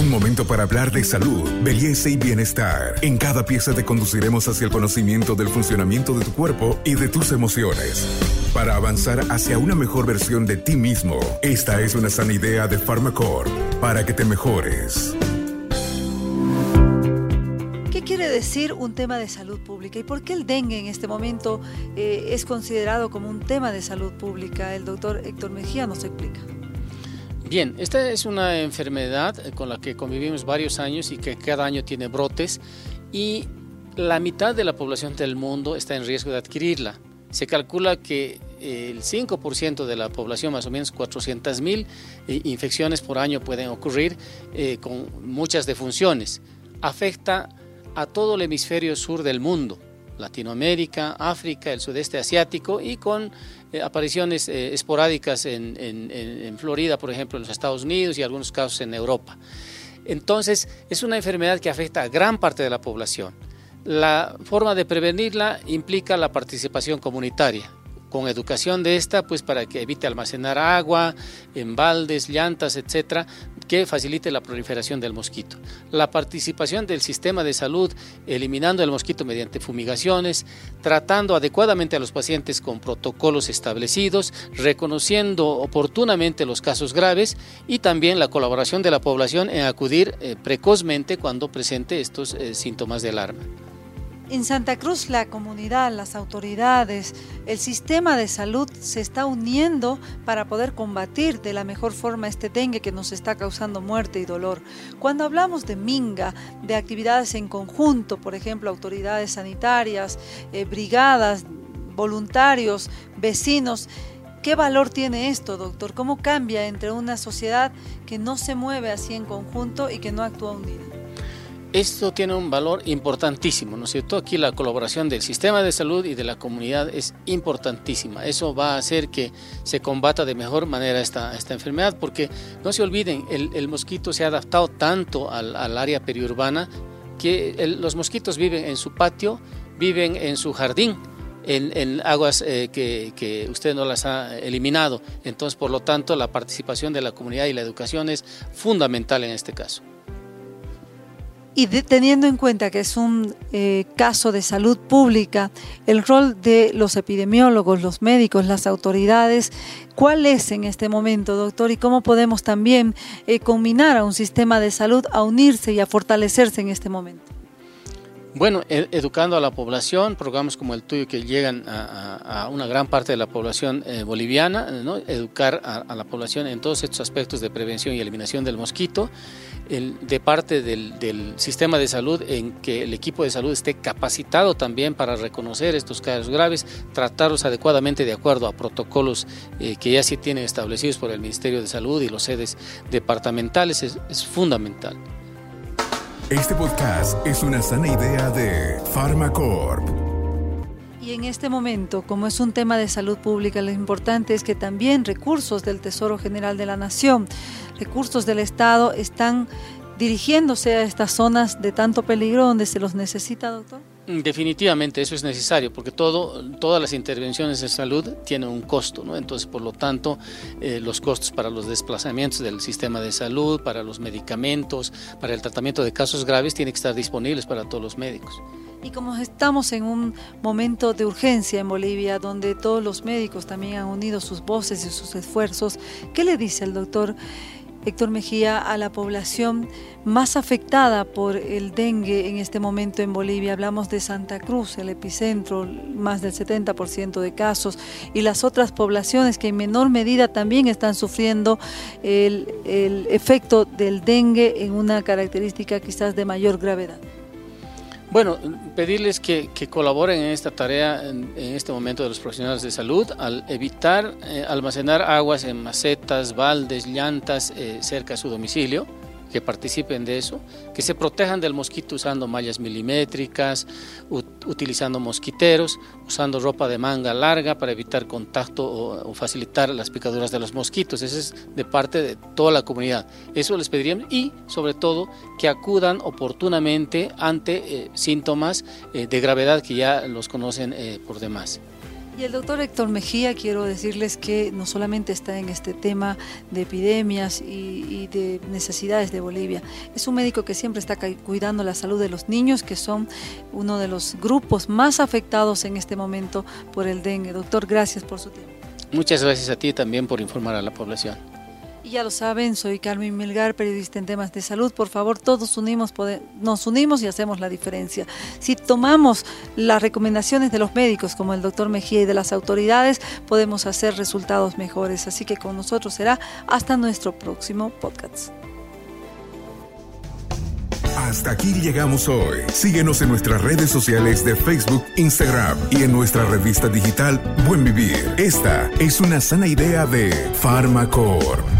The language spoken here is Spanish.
Un momento para hablar de salud, belleza y bienestar. En cada pieza te conduciremos hacia el conocimiento del funcionamiento de tu cuerpo y de tus emociones. Para avanzar hacia una mejor versión de ti mismo, esta es una sana idea de Pharmacore para que te mejores. ¿Qué quiere decir un tema de salud pública y por qué el dengue en este momento eh, es considerado como un tema de salud pública? El doctor Héctor Mejía nos explica. Bien, esta es una enfermedad eh, con la que convivimos varios años y que cada año tiene brotes y la mitad de la población del mundo está en riesgo de adquirirla. Se calcula que eh, el 5% de la población, más o menos 400.000 eh, infecciones por año pueden ocurrir con muchas defunciones. Afecta a todo el hemisferio sur del mundo. Latinoamérica, África, el sudeste asiático y con eh, apariciones eh, esporádicas en, en, Florida, por ejemplo, en los Estados Unidos y algunos casos en Europa. Entonces, es una enfermedad que afecta a gran parte de la población. La forma de prevenirla implica la participación comunitaria con educación de esta, pues para que evite almacenar agua en baldes, llantas, etcétera, que facilite la proliferación del mosquito. La participación del sistema de salud eliminando el mosquito mediante fumigaciones, tratando adecuadamente a los pacientes con protocolos establecidos, reconociendo oportunamente los casos graves y también la colaboración de la población en acudir eh, precozmente cuando presente estos eh, síntomas de alarma. En Santa Cruz la comunidad, las autoridades, el sistema de salud se está uniendo para poder combatir de la mejor forma este dengue que nos está causando muerte y dolor. Cuando hablamos de minga, de actividades en conjunto, por ejemplo, autoridades sanitarias, eh, brigadas, voluntarios, vecinos, ¿Qué valor tiene esto, doctor? ¿Cómo cambia entre una sociedad que no se mueve así en conjunto y que no actúa unida? Esto tiene un valor importantísimo, ¿no es cierto? Aquí la colaboración del sistema de salud y de la comunidad es importantísima. Eso va a hacer que se combata de mejor manera esta, esta enfermedad, porque no se olviden, el, mosquito se ha adaptado tanto al, área periurbana que los mosquitos viven en su patio, viven en su jardín, en, aguas eh, que, que, usted no las ha eliminado. Entonces, por lo tanto, la participación de la comunidad y la educación es fundamental en este caso. Y teniendo en cuenta que es un eh, caso de salud pública, el rol de los epidemiólogos, los médicos, las autoridades, ¿cuál es en este momento, doctor? Y cómo podemos también eh, combinar a un sistema de salud a unirse y a fortalecerse en este momento. Bueno, e-, educando a la población, programas como el tuyo que llegan a, una gran parte de la población eh, boliviana, educar a, la población en todos estos aspectos de prevención y eliminación del mosquito, de parte del, sistema de salud en que el equipo de salud esté capacitado también para reconocer estos casos graves, tratarlos adecuadamente de acuerdo a protocolos eh, que ya se tienen establecidos por el Ministerio de Salud y los sedes departamentales, es fundamental. Este podcast es una sana idea de Pharmacorp. Y en este momento, como es un tema de salud pública, lo importante es que también recursos del Tesoro General de la Nación, recursos del Estado, están dirigiéndose a estas zonas de tanto peligro donde se los necesita, doctor. Definitivamente eso es necesario porque todo, todas las intervenciones de salud tienen un costo, ¿no? entonces por lo tanto eh, los costos para los desplazamientos del sistema de salud, para los medicamentos, para el tratamiento de casos graves tienen que estar disponibles para todos los médicos. Y como estamos en un momento de urgencia en Bolivia, donde todos los médicos también han unido sus voces y sus esfuerzos, ¿qué le dice el doctor Héctor Mejía, a la población más afectada por el dengue en este momento en Bolivia. Hablamos de Santa Cruz, el epicentro, más del 70% de casos, y las otras poblaciones que en menor medida también están sufriendo el, el efecto del dengue en una característica quizás de mayor gravedad. Bueno, pedirles que, colaboren en esta tarea en, este momento de los profesionales de salud al evitar eh, almacenar aguas en macetas, baldes, llantas eh, cerca de su domicilio que participen de eso, que se protejan del mosquito usando mallas milimétricas, utilizando mosquiteros, usando ropa de manga larga para evitar contacto o, facilitar las picaduras de los mosquitos. Eso es de parte de toda la comunidad. Eso les pediríamos y sobre todo que acudan oportunamente ante eh, síntomas eh, de gravedad que ya los conocen eh, por demás. Y el doctor Héctor Mejía, quiero decirles que no solamente está en este tema de epidemias y, de necesidades de Bolivia, es un médico que siempre está cuidando la salud de los niños, que son uno de los grupos más afectados en este momento por el dengue. Doctor, gracias por su tiempo. Muchas gracias a ti también por informar a la población. Y ya lo saben, soy Carmen Milgar, periodista en temas de salud. Por favor, todos unimos, nos unimos y hacemos la diferencia. Si tomamos las recomendaciones de los médicos, como el doctor Mejía y de las autoridades, podemos hacer resultados mejores. Así que con nosotros será hasta nuestro próximo podcast. Hasta aquí llegamos hoy. Síguenos en nuestras redes sociales de Facebook, Instagram y en nuestra revista digital Buen Vivir. Esta es una sana idea de Farmacor.